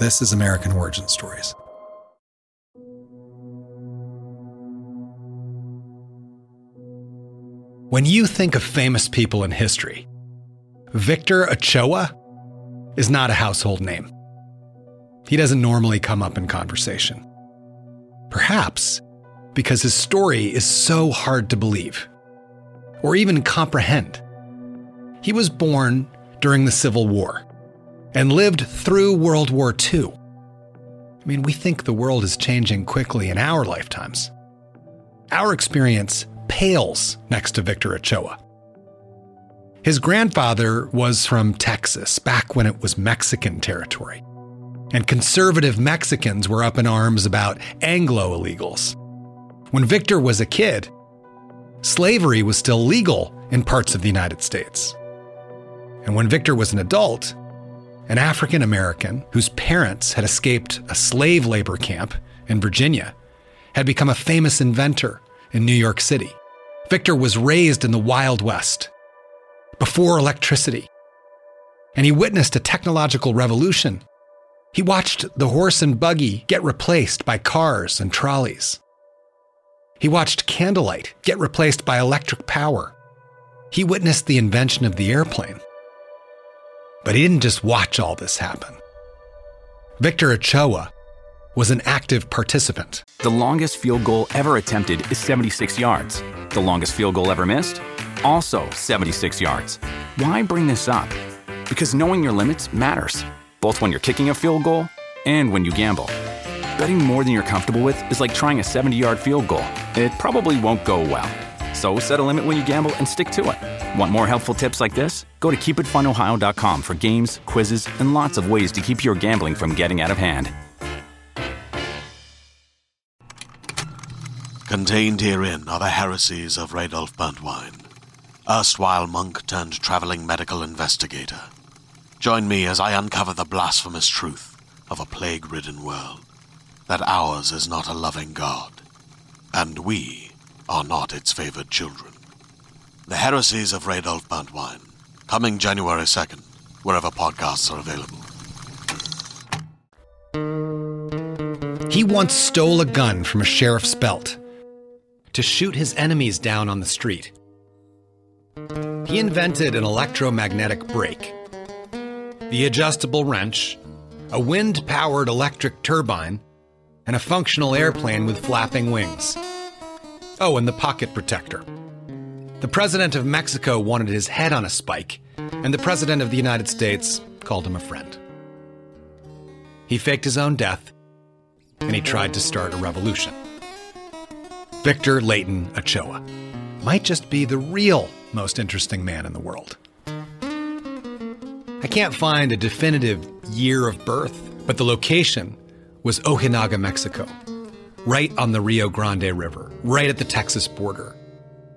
This is American Origin Stories. When you think of famous people in history, Victor Ochoa is not a household name. He doesn't normally come up in conversation. Perhaps because his story is so hard to believe or even comprehend. He was born during the Civil War and lived through World War II. I mean, we think the world is changing quickly in our lifetimes. Our experience pales next to Victor Ochoa. His grandfather was from Texas, back when it was Mexican territory. And conservative Mexicans were up in arms about Anglo illegals. When Victor was a kid, slavery was still legal in parts of the United States. And when Victor was an adult, an African American whose parents had escaped a slave labor camp in Virginia had become a famous inventor in New York City. Victor was raised in the Wild West, before electricity, and he witnessed a technological revolution. He watched the horse and buggy get replaced by cars and trolleys. He watched candlelight get replaced by electric power. He witnessed the invention of the airplane. But he didn't just watch all this happen. Victor Ochoa was an active participant. The longest field goal ever attempted is 76 yards. The longest field goal ever missed? Also 76 yards. Why bring this up? Because knowing your limits matters, both when you're kicking a field goal and when you gamble. Betting more than you're comfortable with is like trying a 70 yard field goal, it probably won't go well. So set a limit when you gamble and stick to it. Want more helpful tips like this? Go to keepitfunohio.com for games, quizzes, and lots of ways to keep your gambling from getting out of hand. Contained herein are the heresies of Radolf Burntwine, erstwhile monk turned traveling medical investigator. Join me as I uncover the blasphemous truth of a plague ridden world that ours is not a loving God, and we are not its favored children. The Heresies of Radolf Burntwine, coming January 2nd, wherever podcasts are available. He once stole a gun from a sheriff's belt to shoot his enemies down on the street. He invented an electromagnetic brake, the adjustable wrench, a wind powered electric turbine, and a functional airplane with flapping wings. Oh, and the pocket protector. The president of Mexico wanted his head on a spike, and the president of the United States called him a friend. He faked his own death, and he tried to start a revolution. Victor Leaton Ochoa might just be the real most interesting man in the world. I can't find a definitive year of birth, but the location was Ojinaga, Mexico, right on the Rio Grande River, right at the Texas border,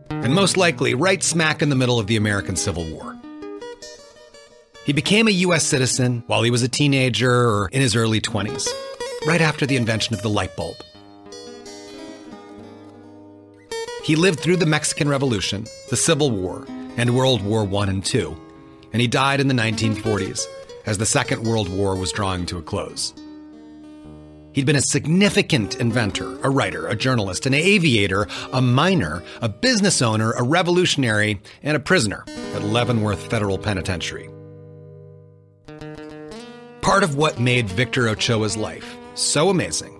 and most likely right smack in the middle of the American Civil War. He became a U.S. citizen while he was a teenager or in his early 20s, right after the invention of the light bulb. He lived through the Mexican Revolution, the Civil War, and World War I and II, and he died in the 1940s as the Second World War was drawing to a close. He'd been a significant inventor, a writer, a journalist, an aviator, a miner, a business owner, a revolutionary, and a prisoner at Leavenworth Federal Penitentiary. Part of what made Victor Ochoa's life so amazing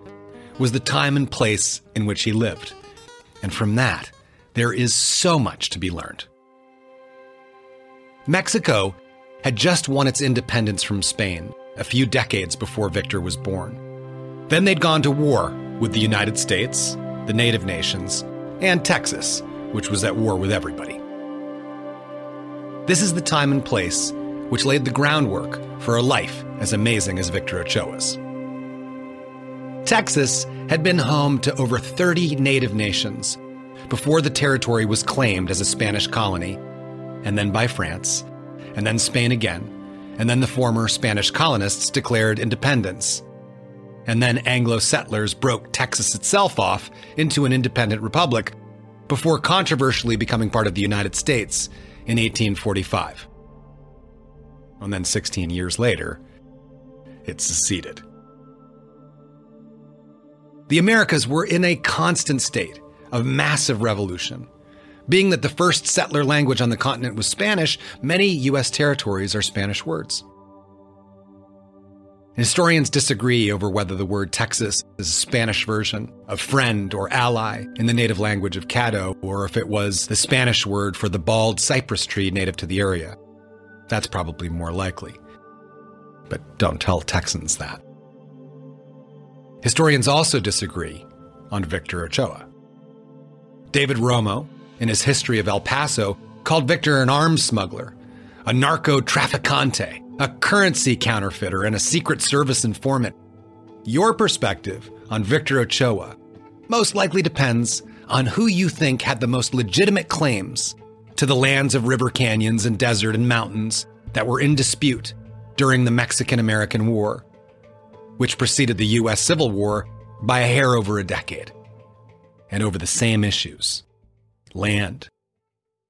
was the time and place in which he lived. And from that, there is so much to be learned. Mexico had just won its independence from Spain a few decades before Victor was born. Then they'd gone to war with the United States, the native nations, and Texas, which was at war with everybody. This is the time and place which laid the groundwork for a life as amazing as Victor Ochoa's. Texas had been home to over 30 native nations before the territory was claimed as a Spanish colony, and then by France, and then Spain again, and then the former Spanish colonists declared independence and then Anglo settlers broke Texas itself off into an independent republic before controversially becoming part of the United States in 1845. And then 16 years later, it seceded. The Americas were in a constant state of massive revolution. Being that the first settler language on the continent was Spanish, many U.S. territories are Spanish words. Historians disagree over whether the word Texas is a Spanish version of friend or ally in the native language of Caddo, or if it was the Spanish word for the bald cypress tree native to the area. That's probably more likely. But don't tell Texans that. Historians also disagree on Victor Ochoa. David Romo, in his history of El Paso, called Victor an arms smuggler, a narco traficante, a currency counterfeiter, and a Secret Service informant. Your perspective on Victor Ochoa most likely depends on who you think had the most legitimate claims to the lands of river canyons and desert and mountains that were in dispute during the Mexican American War, which preceded the U.S. Civil War by a hair over a decade, and over the same issues land,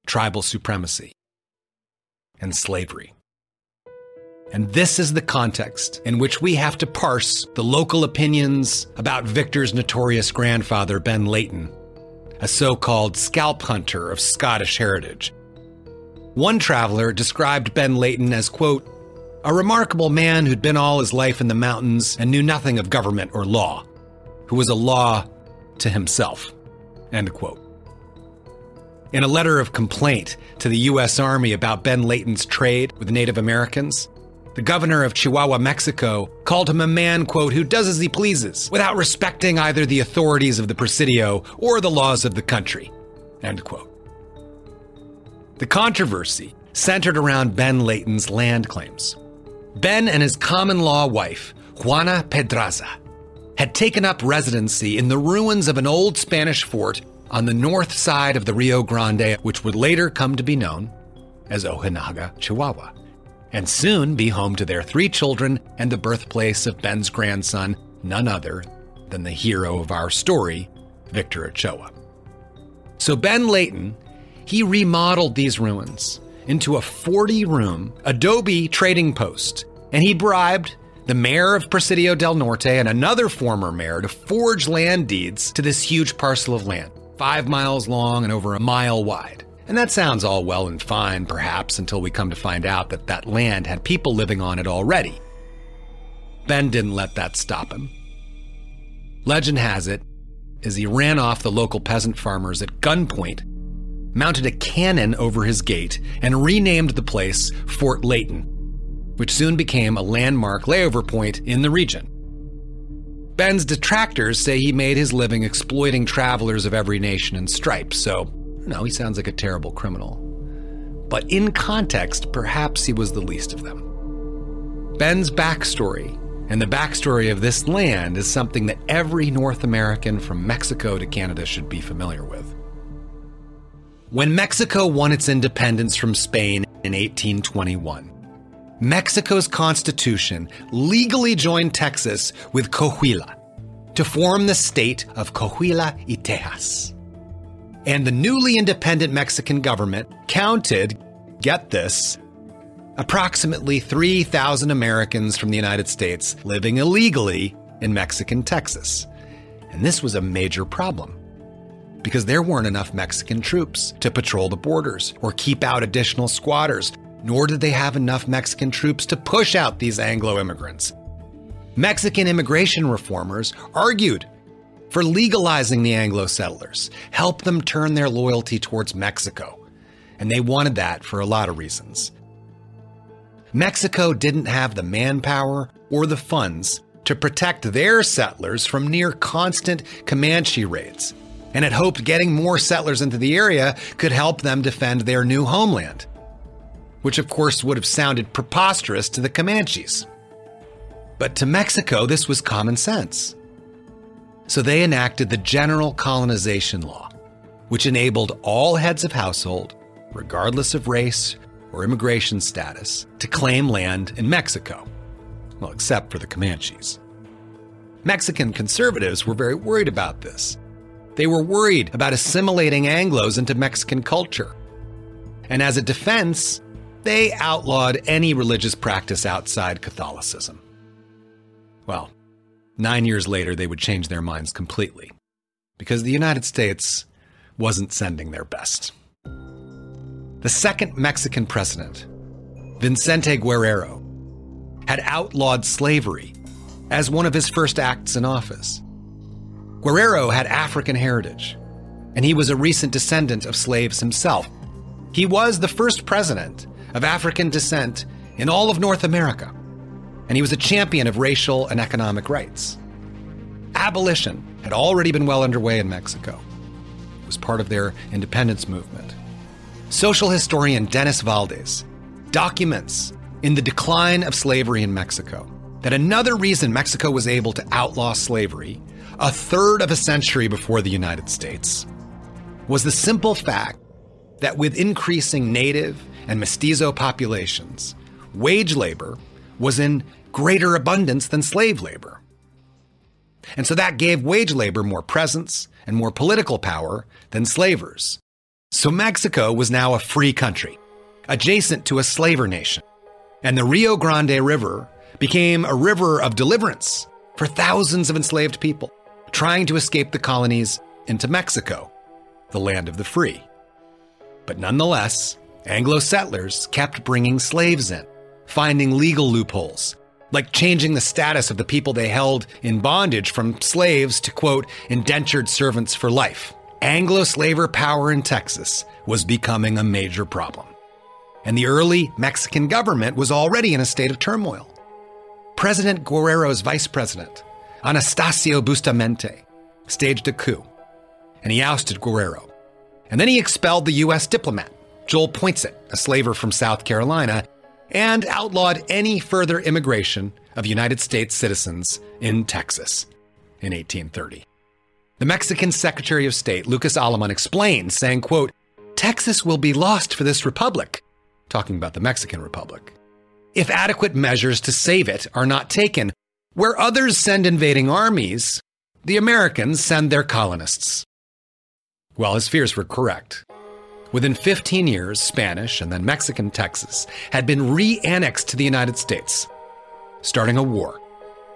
tribal supremacy, and slavery. And this is the context in which we have to parse the local opinions about Victor's notorious grandfather, Ben Leaton, a so called scalp hunter of Scottish heritage. One traveler described Ben Leaton as, quote, a remarkable man who'd been all his life in the mountains and knew nothing of government or law, who was a law to himself, end quote. In a letter of complaint to the U.S. Army about Ben Leaton's trade with Native Americans, the governor of Chihuahua, Mexico, called him a man, quote, who does as he pleases, without respecting either the authorities of the Presidio or the laws of the country, end quote. The controversy centered around Ben Leaton's land claims. Ben and his common law wife, Juana Pedraza, had taken up residency in the ruins of an old Spanish fort on the north side of the Rio Grande, which would later come to be known as Ojinaga, Chihuahua and soon be home to their three children and the birthplace of Ben's grandson, none other than the hero of our story, Victor Ochoa. So Ben Leaton, he remodeled these ruins into a 40 room adobe trading post, and he bribed the mayor of Presidio del Norte and another former mayor to forge land deeds to this huge parcel of land, five miles long and over a mile wide. And that sounds all well and fine, perhaps, until we come to find out that that land had people living on it already. Ben didn't let that stop him. Legend has it, as he ran off the local peasant farmers at gunpoint, mounted a cannon over his gate, and renamed the place Fort Leaton, which soon became a landmark layover point in the region. Ben's detractors say he made his living exploiting travelers of every nation and stripe, so no, he sounds like a terrible criminal. But in context, perhaps he was the least of them. Ben's backstory and the backstory of this land is something that every North American from Mexico to Canada should be familiar with. When Mexico won its independence from Spain in 1821, Mexico's constitution legally joined Texas with Coahuila to form the state of Coahuila y Tejas and the newly independent Mexican government counted, get this, approximately 3,000 Americans from the United States living illegally in Mexican Texas. And this was a major problem because there weren't enough Mexican troops to patrol the borders or keep out additional squatters, nor did they have enough Mexican troops to push out these Anglo immigrants. Mexican immigration reformers argued for legalizing the Anglo settlers, help them turn their loyalty towards Mexico. And they wanted that for a lot of reasons. Mexico didn't have the manpower or the funds to protect their settlers from near constant Comanche raids, and had hoped getting more settlers into the area could help them defend their new homeland, which of course would have sounded preposterous to the Comanches. But to Mexico, this was common sense. So they enacted the General Colonization Law, which enabled all heads of household, regardless of race or immigration status, to claim land in Mexico. Well, except for the Comanches. Mexican conservatives were very worried about this. They were worried about assimilating Anglos into Mexican culture. And as a defense, they outlawed any religious practice outside Catholicism. Well, Nine years later, they would change their minds completely because the United States wasn't sending their best. The second Mexican president, Vicente Guerrero, had outlawed slavery as one of his first acts in office. Guerrero had African heritage, and he was a recent descendant of slaves himself. He was the first president of African descent in all of North America, and he was a champion of racial and economic rights. Abolition had already been well underway in Mexico. It was part of their independence movement. Social historian Dennis Valdez documents in The Decline of Slavery in Mexico that another reason Mexico was able to outlaw slavery a third of a century before the United States was the simple fact that with increasing native and mestizo populations, wage labor was in greater abundance than slave labor. And so that gave wage labor more presence and more political power than slavers. So Mexico was now a free country, adjacent to a slaver nation. And the Rio Grande River became a river of deliverance for thousands of enslaved people trying to escape the colonies into Mexico, the land of the free. But nonetheless, Anglo settlers kept bringing slaves in, finding legal loopholes, like changing the status of the people they held in bondage from slaves to, quote, indentured servants for life. Anglo slaver power in Texas was becoming a major problem. And the early Mexican government was already in a state of turmoil. President Guerrero's vice president, Anastasio Bustamante, staged a coup, and he ousted Guerrero. And then he expelled the U.S. diplomat, Joel Poinsett, a slaver from South Carolina, and outlawed any further immigration of United States citizens in Texas in 1830. The Mexican Secretary of State, Lucas Alamán, explained, saying, quote, Texas will be lost for this republic, talking about the Mexican Republic, if adequate measures to save it are not taken. Where others send invading armies, the Americans send their colonists. Well, his fears were correct. Within 15 years, Spanish and then Mexican Texas had been re annexed to the United States, starting a war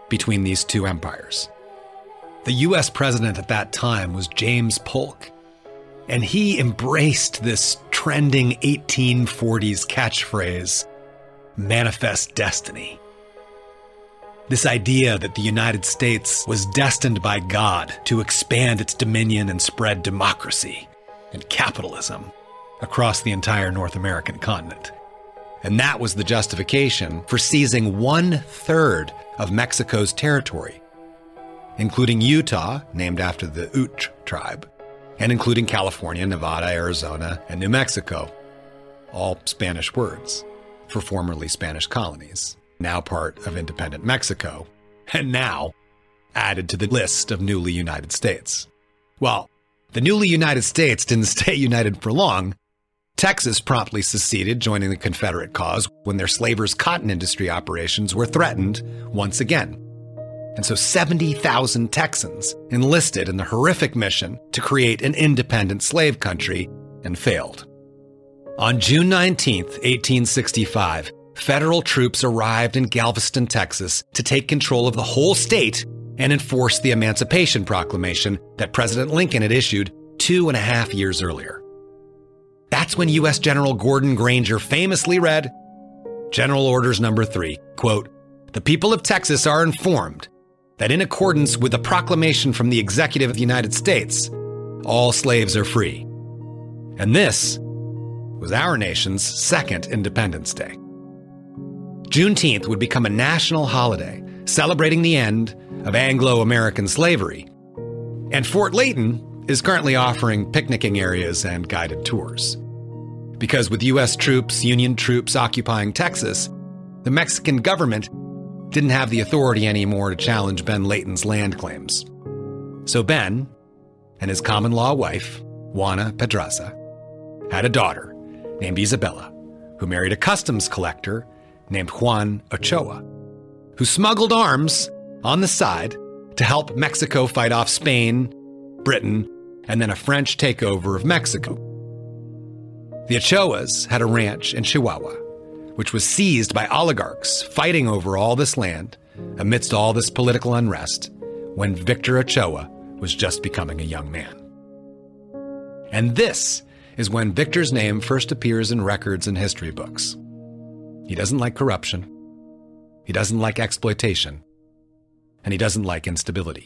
between these two empires. The US president at that time was James Polk, and he embraced this trending 1840s catchphrase manifest destiny. This idea that the United States was destined by God to expand its dominion and spread democracy and capitalism across the entire North American continent. And that was the justification for seizing one third of Mexico's territory, including Utah, named after the Ute tribe, and including California, Nevada, Arizona, and New Mexico, all Spanish words for formerly Spanish colonies, now part of independent Mexico, and now added to the list of newly United States. Well, the newly United States didn't stay united for long Texas promptly seceded, joining the Confederate cause when their slavers' cotton industry operations were threatened once again. And so 70,000 Texans enlisted in the horrific mission to create an independent slave country and failed. On June 19, 1865, federal troops arrived in Galveston, Texas to take control of the whole state and enforce the Emancipation Proclamation that President Lincoln had issued two and a half years earlier. That's when U.S. General Gordon Granger famously read General Orders Number Three quote, The people of Texas are informed that in accordance with a proclamation from the Executive of the United States, all slaves are free. And this was our nation's second Independence Day. Juneteenth would become a national holiday celebrating the end of Anglo American slavery. And Fort Leaton is currently offering picnicking areas and guided tours. Because with U.S. troops, Union troops occupying Texas, the Mexican government didn't have the authority anymore to challenge Ben Leaton's land claims. So Ben and his common law wife, Juana Pedraza, had a daughter named Isabella, who married a customs collector named Juan Ochoa, who smuggled arms on the side to help Mexico fight off Spain, Britain, and then a French takeover of Mexico. The Ochoas had a ranch in Chihuahua, which was seized by oligarchs fighting over all this land amidst all this political unrest when Victor Ochoa was just becoming a young man. And this is when Victor's name first appears in records and history books. He doesn't like corruption, he doesn't like exploitation, and he doesn't like instability.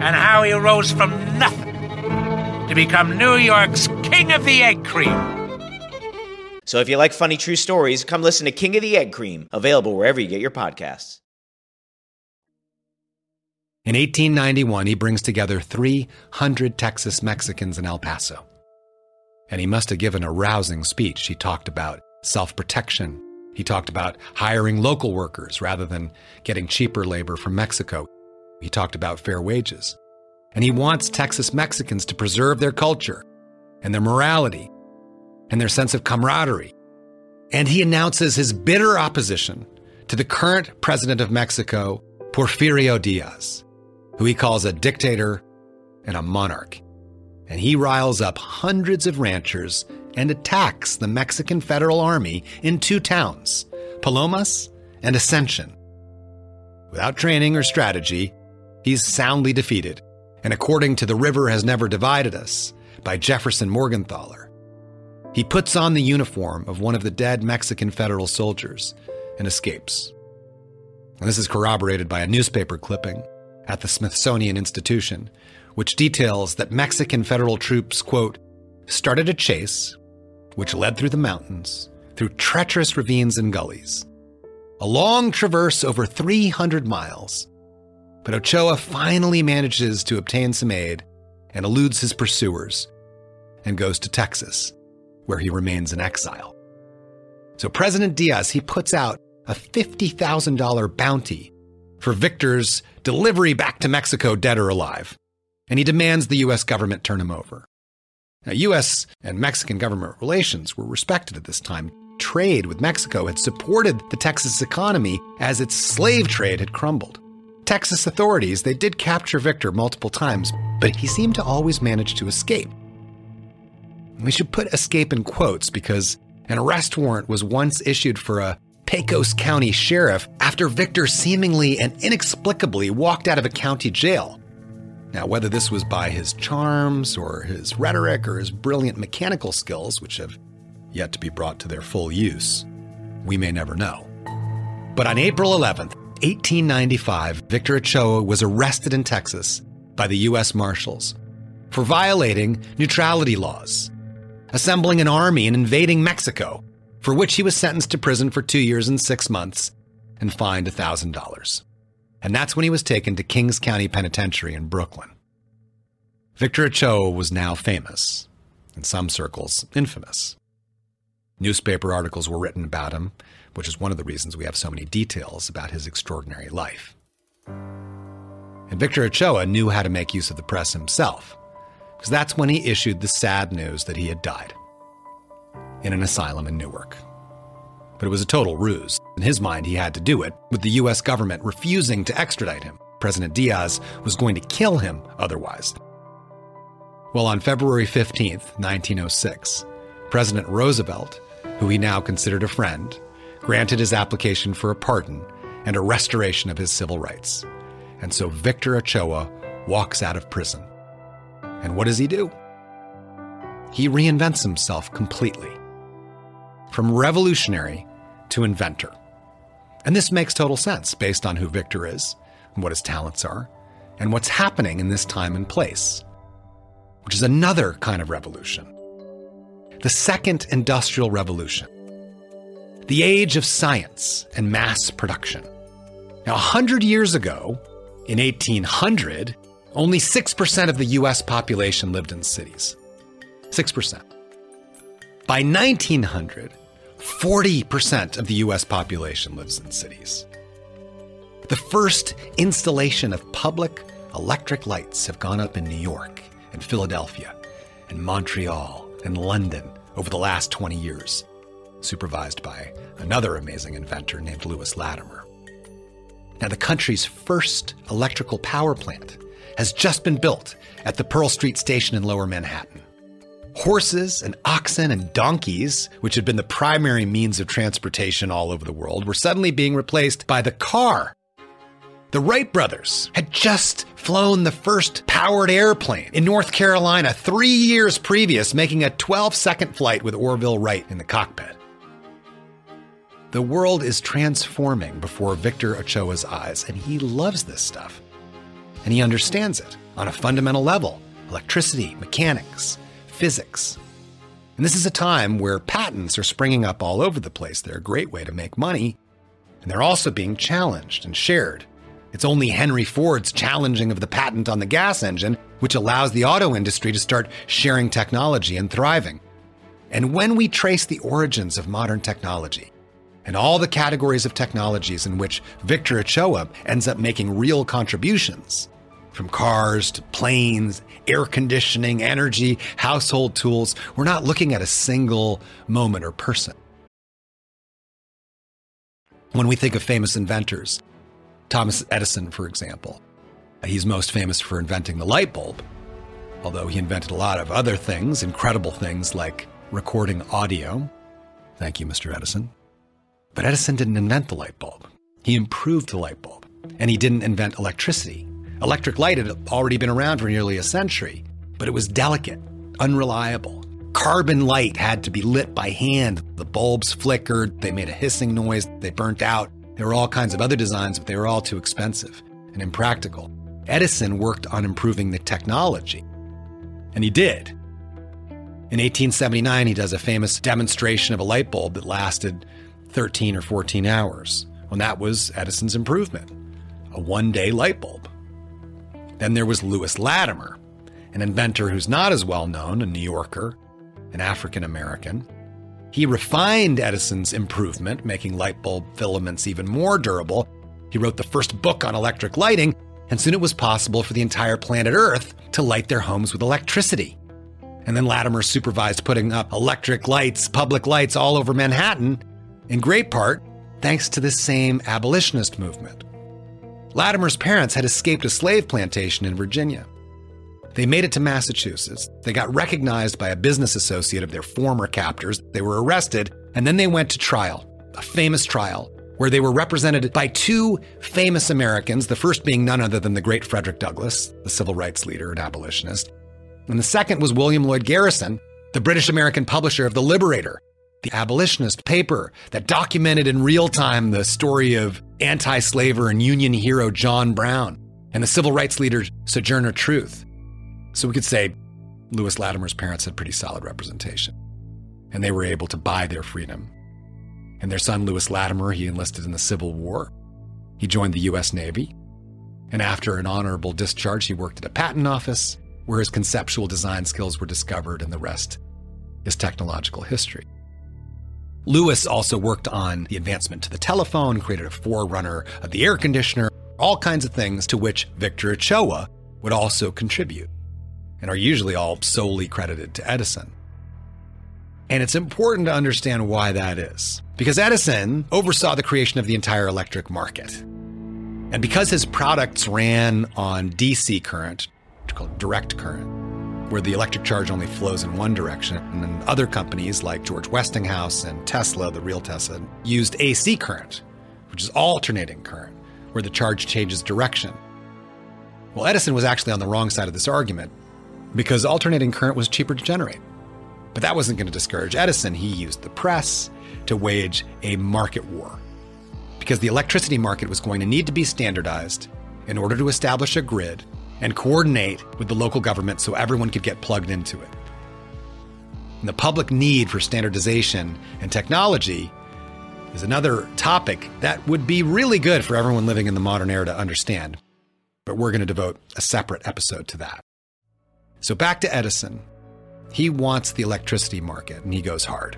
and how he rose from nothing to become New York's King of the Egg Cream. So if you like funny true stories, come listen to King of the Egg Cream, available wherever you get your podcasts. In 1891, he brings together 300 Texas Mexicans in El Paso. And he must have given a rousing speech. He talked about self protection. He talked about hiring local workers rather than getting cheaper labor from Mexico. He talked about fair wages. And he wants Texas Mexicans to preserve their culture and their morality and their sense of camaraderie. And he announces his bitter opposition to the current president of Mexico, Porfirio Diaz, who he calls a dictator and a monarch. And he riles up hundreds of ranchers and attacks the Mexican Federal Army in two towns, Palomas and Ascension. Without training or strategy, he's soundly defeated. And according to The River Has Never Divided Us by Jefferson Morgenthaler, he puts on the uniform of one of the dead Mexican federal soldiers and escapes. And this is corroborated by a newspaper clipping at the Smithsonian Institution, which details that Mexican federal troops, quote, started a chase which led through the mountains, through treacherous ravines and gullies, a long traverse over 300 miles. But Ochoa finally manages to obtain some aid and eludes his pursuers and goes to Texas, where he remains in exile. So President Diaz, he puts out a $50,000 bounty for Victor's delivery back to Mexico, dead or alive, and he demands the U.S. government turn him over. Now, U.S. and Mexican government relations were respected at this time. Trade with Mexico had supported the Texas economy as its slave trade had crumbled. Texas authorities, they did capture Victor multiple times, but he seemed to always manage to escape. We should put escape in quotes because an arrest warrant was once issued for a Pecos County sheriff after Victor seemingly and inexplicably walked out of a county jail. Now, whether this was by his charms or his rhetoric or his brilliant mechanical skills, which have yet to be brought to their full use, we may never know. But on April 11th, 1895, Victor Ochoa was arrested in Texas by the U.S. Marshals for violating neutrality laws, assembling an army and invading Mexico, for which he was sentenced to prison for two years and six months and fined $1,000. And that's when he was taken to Kings County Penitentiary in Brooklyn. Victor Ochoa was now famous, in some circles, infamous. Newspaper articles were written about him, which is one of the reasons we have so many details about his extraordinary life. And Victor Ochoa knew how to make use of the press himself, because that's when he issued the sad news that he had died in an asylum in Newark. But it was a total ruse. In his mind, he had to do it, with the US government refusing to extradite him. President Diaz was going to kill him otherwise. Well, on February 15th, 1906, President Roosevelt, who he now considered a friend, granted his application for a pardon and a restoration of his civil rights. And so Victor Ochoa walks out of prison. And what does he do? He reinvents himself completely. From revolutionary to inventor. And this makes total sense based on who Victor is, and what his talents are, and what's happening in this time and place, which is another kind of revolution. The second industrial revolution. The age of science and mass production. Now, 100 years ago, in 1800, only 6% of the US population lived in cities. 6%. By 1900, 40% of the US population lives in cities. The first installation of public electric lights have gone up in New York and Philadelphia and Montreal and London over the last 20 years, supervised by another amazing inventor named Lewis Latimer. Now, the country's first electrical power plant has just been built at the Pearl Street Station in Lower Manhattan. Horses and oxen and donkeys, which had been the primary means of transportation all over the world, were suddenly being replaced by the car. The Wright brothers had just flown the first powered airplane in North Carolina three years previous, making a 12 second flight with Orville Wright in the cockpit. The world is transforming before Victor Ochoa's eyes, and he loves this stuff. And he understands it on a fundamental level electricity, mechanics, physics. And this is a time where patents are springing up all over the place. They're a great way to make money, and they're also being challenged and shared. It's only Henry Ford's challenging of the patent on the gas engine which allows the auto industry to start sharing technology and thriving. And when we trace the origins of modern technology, and all the categories of technologies in which Victor Ochoa ends up making real contributions from cars to planes, air conditioning, energy, household tools. We're not looking at a single moment or person. When we think of famous inventors, Thomas Edison, for example, he's most famous for inventing the light bulb, although he invented a lot of other things, incredible things like recording audio. Thank you, Mr. Edison. But Edison didn't invent the light bulb. He improved the light bulb. And he didn't invent electricity. Electric light had already been around for nearly a century, but it was delicate, unreliable. Carbon light had to be lit by hand. The bulbs flickered, they made a hissing noise, they burnt out. There were all kinds of other designs, but they were all too expensive and impractical. Edison worked on improving the technology, and he did. In 1879, he does a famous demonstration of a light bulb that lasted 13 or 14 hours. Well, that was Edison's improvement a one day light bulb. Then there was Lewis Latimer, an inventor who's not as well known, a New Yorker, an African American. He refined Edison's improvement, making light bulb filaments even more durable. He wrote the first book on electric lighting, and soon it was possible for the entire planet Earth to light their homes with electricity. And then Latimer supervised putting up electric lights, public lights all over Manhattan, in great part thanks to this same abolitionist movement. Latimer's parents had escaped a slave plantation in Virginia. They made it to Massachusetts. They got recognized by a business associate of their former captors. They were arrested, and then they went to trial, a famous trial, where they were represented by two famous Americans, the first being none other than the great Frederick Douglass, the civil rights leader and abolitionist. And the second was William Lloyd Garrison, the British American publisher of The Liberator, the abolitionist paper that documented in real time the story of anti slaver and Union hero John Brown and the civil rights leader Sojourner Truth. So we could say Lewis Latimer's parents had pretty solid representation, and they were able to buy their freedom. And their son, Lewis Latimer, he enlisted in the Civil War. He joined the U.S. Navy, and after an honorable discharge, he worked at a patent office where his conceptual design skills were discovered, and the rest is technological history. Lewis also worked on the advancement to the telephone, created a forerunner of the air conditioner, all kinds of things to which Victor Ochoa would also contribute, and are usually all solely credited to Edison. And it's important to understand why that is, because Edison oversaw the creation of the entire electric market. And because his products ran on DC current, called direct current, where the electric charge only flows in one direction. And other companies like George Westinghouse and Tesla, the real Tesla, used AC current, which is alternating current, where the charge changes direction. Well, Edison was actually on the wrong side of this argument because alternating current was cheaper to generate. But that wasn't going to discourage Edison. He used the press to wage a market war because the electricity market was going to need to be standardized in order to establish a grid and coordinate with the local government so everyone could get plugged into it. And the public need for standardization and technology is another topic that would be really good for everyone living in the modern era to understand. But we're going to devote a separate episode to that. So back to Edison. He wants the electricity market and he goes hard.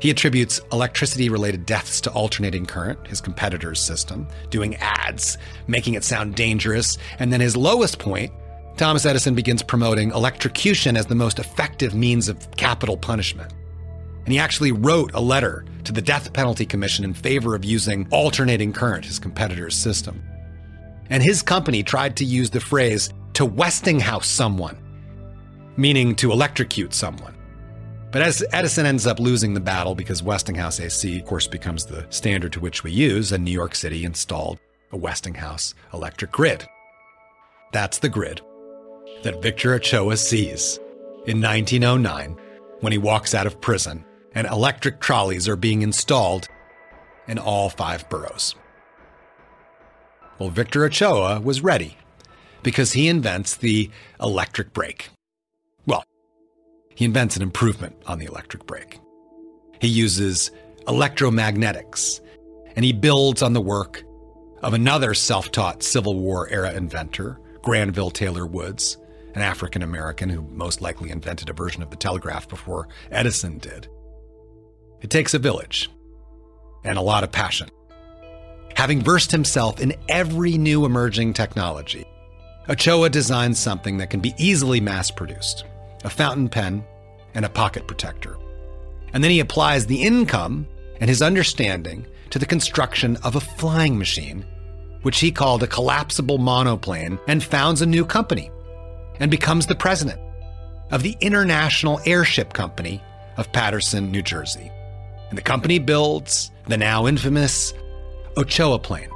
He attributes electricity related deaths to alternating current, his competitor's system, doing ads, making it sound dangerous. And then his lowest point, Thomas Edison begins promoting electrocution as the most effective means of capital punishment. And he actually wrote a letter to the Death Penalty Commission in favor of using alternating current, his competitor's system. And his company tried to use the phrase to Westinghouse someone, meaning to electrocute someone. But as Edison ends up losing the battle because Westinghouse AC, of course, becomes the standard to which we use, and New York City installed a Westinghouse electric grid. That's the grid that Victor Ochoa sees in 1909 when he walks out of prison and electric trolleys are being installed in all five boroughs. Well, Victor Ochoa was ready because he invents the electric brake. He invents an improvement on the electric brake. He uses electromagnetics and he builds on the work of another self taught Civil War era inventor, Granville Taylor Woods, an African American who most likely invented a version of the telegraph before Edison did. It takes a village and a lot of passion. Having versed himself in every new emerging technology, Ochoa designs something that can be easily mass produced a fountain pen and a pocket protector. And then he applies the income and his understanding to the construction of a flying machine, which he called a collapsible monoplane, and founds a new company and becomes the president of the International Airship Company of Paterson, New Jersey. And the company builds the now infamous Ochoa plane.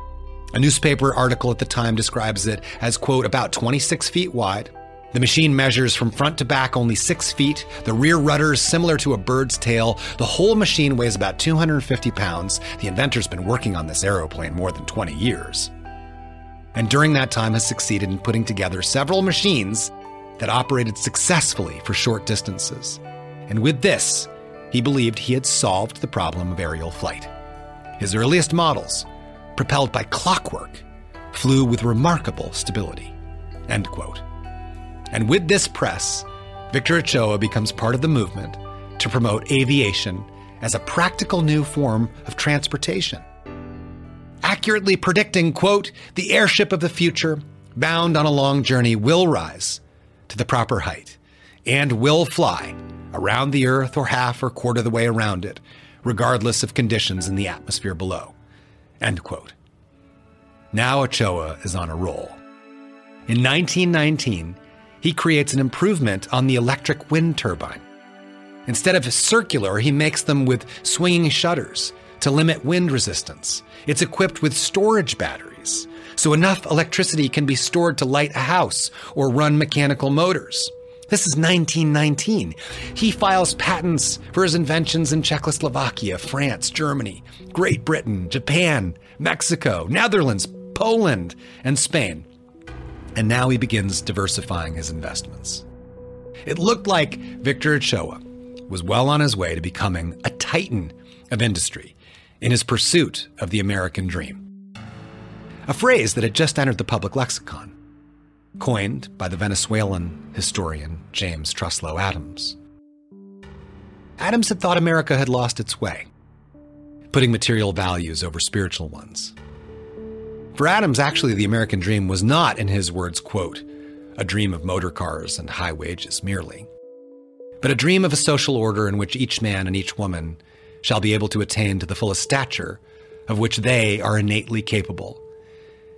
A newspaper article at the time describes it as, quote, about 26 feet wide. The machine measures from front to back only six feet. The rear rudder is similar to a bird's tail. The whole machine weighs about 250 pounds. The inventor's been working on this aeroplane more than 20 years. And during that time has succeeded in putting together several machines that operated successfully for short distances. And with this, he believed he had solved the problem of aerial flight. His earliest models, propelled by clockwork, flew with remarkable stability. End quote. And with this press, Victor Ochoa becomes part of the movement to promote aviation as a practical new form of transportation. Accurately predicting, quote, the airship of the future, bound on a long journey, will rise to the proper height and will fly around the Earth or half or quarter the way around it, regardless of conditions in the atmosphere below. End quote. Now Ochoa is on a roll. In 1919, he creates an improvement on the electric wind turbine. Instead of circular, he makes them with swinging shutters to limit wind resistance. It's equipped with storage batteries, so enough electricity can be stored to light a house or run mechanical motors. This is 1919. He files patents for his inventions in Czechoslovakia, France, Germany, Great Britain, Japan, Mexico, Netherlands, Poland, and Spain. And now he begins diversifying his investments. It looked like Victor Ochoa was well on his way to becoming a titan of industry in his pursuit of the American dream. A phrase that had just entered the public lexicon coined by the Venezuelan historian James Truslow Adams. Adams had thought America had lost its way, putting material values over spiritual ones. For Adams, actually, the American dream was not, in his words, quote, a dream of motor cars and high wages merely, but a dream of a social order in which each man and each woman shall be able to attain to the fullest stature of which they are innately capable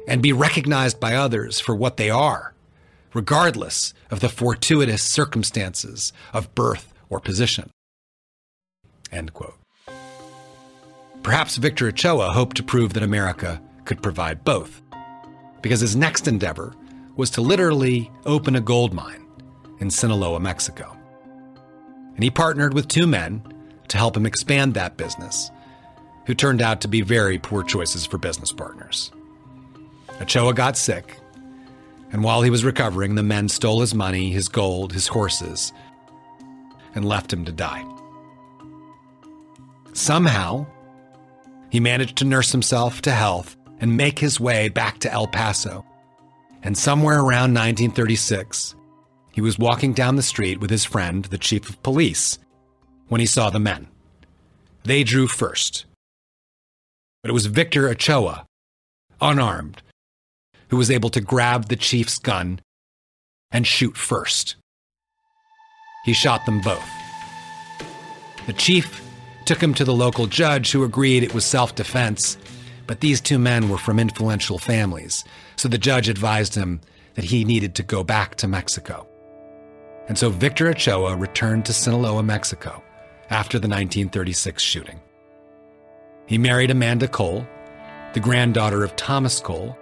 and be recognized by others for what they are, regardless of the fortuitous circumstances of birth or position. End quote. Perhaps Victor Ochoa hoped to prove that America could provide both, because his next endeavor was to literally open a gold mine in Sinaloa, Mexico. And he partnered with two men to help him expand that business, who turned out to be very poor choices for business partners. Ochoa got sick, and while he was recovering, the men stole his money, his gold, his horses, and left him to die. Somehow, he managed to nurse himself to health and make his way back to El Paso. And somewhere around 1936, he was walking down the street with his friend, the chief of police, when he saw the men. They drew first. But it was Victor Ochoa, unarmed, who was able to grab the chief's gun and shoot first. He shot them both. The chief took him to the local judge, who agreed it was self defense, but these two men were from influential families, so the judge advised him that he needed to go back to Mexico. And so Victor Ochoa returned to Sinaloa, Mexico, after the 1936 shooting. He married Amanda Cole, the granddaughter of Thomas Cole,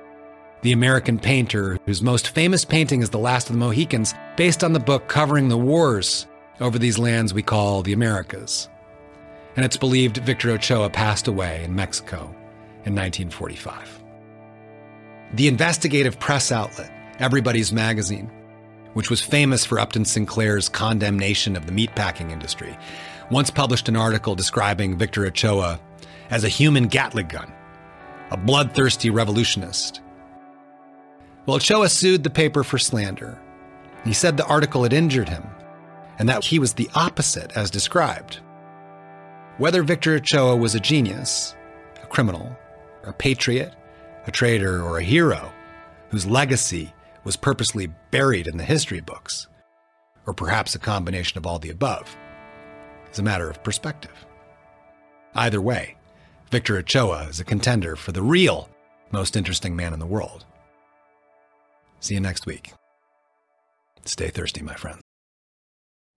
the American painter whose most famous painting is The Last of the Mohicans, based on the book covering the wars over these lands we call the Americas. And it's believed Victor Ochoa passed away in Mexico in 1945. The investigative press outlet, Everybody's Magazine, which was famous for Upton Sinclair's condemnation of the meatpacking industry, once published an article describing Victor Ochoa as a human Gatling gun, a bloodthirsty revolutionist. Well, Ochoa sued the paper for slander. He said the article had injured him and that he was the opposite as described. Whether Victor Ochoa was a genius, a criminal, a patriot, a traitor, or a hero whose legacy was purposely buried in the history books, or perhaps a combination of all the above, is a matter of perspective. Either way, Victor Ochoa is a contender for the real most interesting man in the world. See you next week. Stay thirsty, my friends.